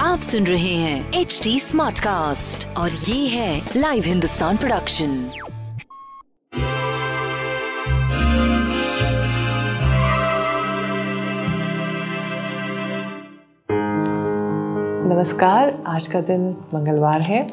आप सुन रहे हैं एच डी स्मार्ट कास्ट और ये है लाइव हिंदुस्तान प्रोडक्शन नमस्कार आज का दिन मंगलवार है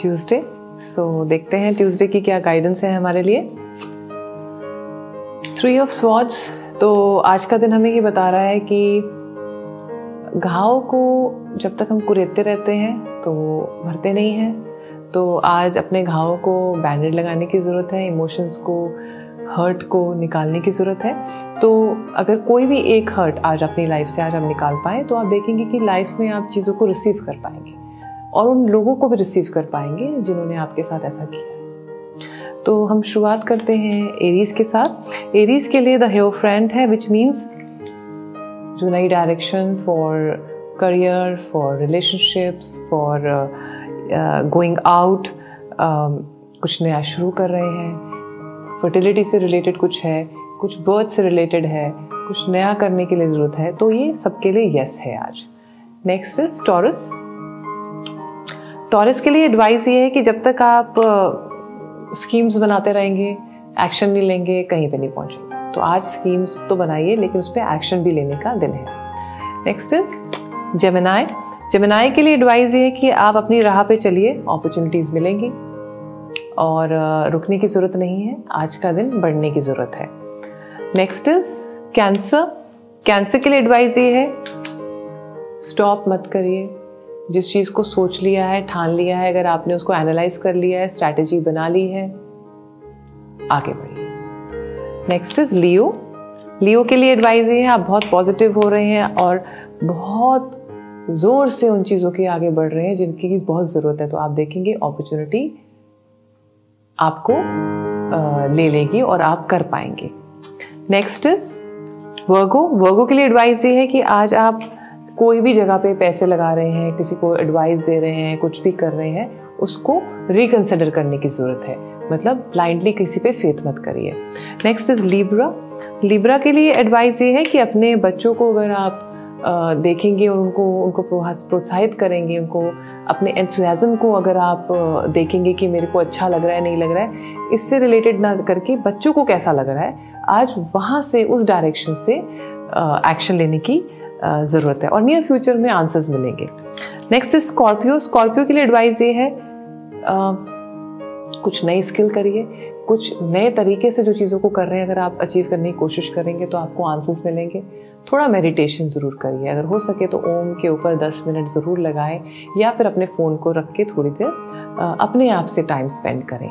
ट्यूसडे सो देखते हैं ट्यूसडे की क्या गाइडेंस है हमारे लिए. थ्री ऑफ़ स्वॉट्स तो आज का दिन हमें ये बता रहा है कि घाव को जब तक हम कुरेदते रहते हैं तो वो भरते नहीं हैं। तो आज अपने घाव को बैंडेड लगाने की ज़रूरत है इमोशंस को हर्ट को निकालने की ज़रूरत है। तो अगर कोई भी एक हर्ट आज अपनी लाइफ से आज हम निकाल पाए तो आप देखेंगे कि लाइफ में आप चीज़ों को रिसीव कर पाएँगे और उन लोगों को भी रिसीव कर पाएँगे जिन्होंने आपके साथ ऐसा किया। तो हम शुरुआत करते हैं एरीज के साथ। एरीज के लिए द हेयर फ्रेंड है विच मीन्स जो नई direction for career for relationships for going out कुछ नया शुरू कर रहे हैं। फर्टिलिटी से रिलेटेड कुछ है, कुछ बर्थ से रिलेटेड है, कुछ नया करने के लिए ज़रूरत है तो ये सबके लिए यस है आज। नेक्स्ट इज़ टॉरस टॉरस के लिए एडवाइस ये है कि जब तक आप स्कीम्स बनाते रहेंगे एक्शन नहीं लेंगे, कहीं पे नहीं पहुँचेंगे तो आज स्कीम्स तो बनाइए, लेकिन उस पर एक्शन भी लेने का दिन है। नेक्स्ट इज़ जेमिनाई जेमिनाई के लिए एडवाइस ये है कि आप अपनी राह पे चलिए अपॉर्चुनिटीज़ मिलेंगी। और रुकने की ज़रूरत नहीं है, आज का दिन बढ़ने की ज़रूरत है। नेक्स्ट इज़ कैंसर कैंसर के लिए एडवाइस ये है स्टॉप मत करिए। जिस चीज़ को सोच लिया है, ठान लिया है, अगर आपने उसको एनालाइज कर लिया है स्ट्रैटेजी बना ली है, आगे बढ़िए। नेक्स्ट इज़ लियो लियो के लिए एडवाइस ये है, आप बहुत पॉजिटिव हो रहे हैं और बहुत ज़ोर से उन चीज़ों के आगे बढ़ रहे हैं जिनकी बहुत ज़रूरत है। तो आप देखेंगे अपॉर्चुनिटी आपको ले लेगी और आप कर पाएँगे। नेक्स्ट इज़ वर्गो वर्गो के लिए एडवाइस ये है कि आज आप कोई भी जगह पे पैसे लगा रहे हैं, किसी को एडवाइस दे रहे हैं, कुछ भी कर रहे हैं, उसको रिकन्सिडर करने की ज़रूरत है। मतलब ब्लाइंडली किसी पे फेथ मत करिए। नेक्स्ट इज़ लिब्रा लिब्रा के लिए एडवाइस ये है कि अपने बच्चों को अगर आप देखेंगे और उनको उनको प्रोत्साहित करेंगे, उनको अपने एंथुजम को अगर आप देखेंगे कि मेरे को अच्छा लग रहा है, नहीं लग रहा है, इससे रिलेटेड ना करके बच्चों को कैसा लग रहा है, आज वहाँ से, उस डायरेक्शन से एक्शन लेने की ज़रूरत है। और नियर फ्यूचर में आंसर्स मिलेंगे। नेक्स्ट इज़ स्कॉर्पियो स्कॉर्पियो के लिए एडवाइस ये है आ, कुछ नई स्किल करिए कुछ नए तरीके से जो चीज़ों को कर रहे हैं अगर आप अचीव करने की कोशिश करेंगे तो आपको आंसर्स मिलेंगे। थोड़ा मेडिटेशन ज़रूर करिए। अगर हो सके तो ओम के ऊपर 10 मिनट ज़रूर लगाएँ या फिर अपने फ़ोन को रख के थोड़ी देर अपने आप से टाइम स्पेंड करें।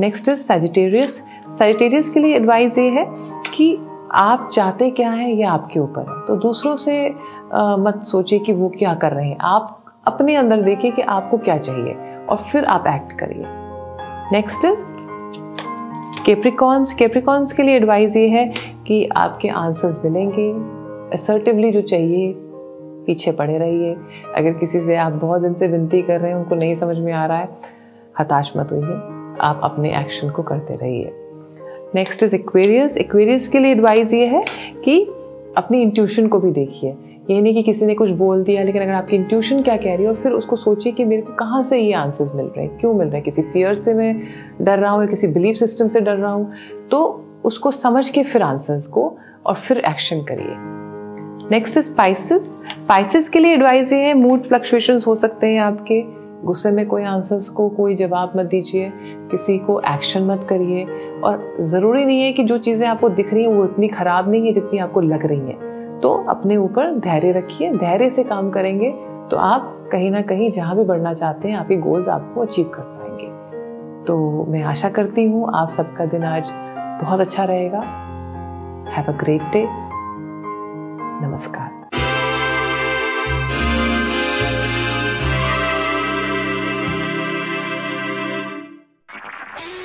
नेक्स्ट इज़ सेजिटेरियस सेजिटेरियस के लिए एडवाइस ये है कि आप चाहते क्या हैं ये आपके ऊपर है। तो दूसरों से आ, मत सोचिए कि वो क्या कर रहे हैं। आप अपने अंदर देखिए कि आपको क्या चाहिए और फिर आप एक्ट करिए। नेक्स्ट इज़ केप्रिकॉन्स केप्रिकॉन्स के लिए एडवाइस ये है कि आपके आंसर्स मिलेंगे। असर्टिवली जो चाहिए पीछे पड़े रहिए। अगर किसी से आप बहुत दिन से विनती कर रहे हैं उनको नहीं समझ में आ रहा है हताश मत होइए। आप अपने एक्शन को करते रहिए। नेक्स्ट इज़ एक्वेरियस एक्वेरियस के लिए एडवाइस ये है कि अपनी इंट्यूशन को भी देखिए। ये नहीं कि किसी ने कुछ बोल दिया, लेकिन अगर आपकी इंट्यूशन क्या कह रही है और फिर उसको सोचिए कि मेरे को कहाँ से ये आंसर्स मिल रहे हैं? क्यों मिल रहे हैं? किसी फियर से मैं डर रहा हूँ या किसी बिलीफ सिस्टम से डर रहा हूँ? तो उसको समझ के फिर आंसर्स को और फिर एक्शन करिए। नेक्स्ट इज़ स्पाइसिस स्पाइसिस के लिए एडवाइस ये है मूड फ्लक्चुएशन हो सकते हैं आपके। गुस्से में कोई आंसर्स को कोई जवाब मत दीजिए, किसी को एक्शन मत करिए और ज़रूरी नहीं है कि जो चीज़ें आपको दिख रही हैं वो इतनी ख़राब नहीं है जितनी आपको लग रही हैं। तो अपने ऊपर धैर्य रखिए, धैर्य से काम करेंगे तो आप कहीं ना कहीं जहाँ भी बढ़ना चाहते हैं, आपके गोल्स आपको अचीव कर पाएँगे। तो मैं आशा करती हूँ आप सबका दिन आज बहुत अच्छा रहेगा। हैव अ ग्रेट डे नमस्कार।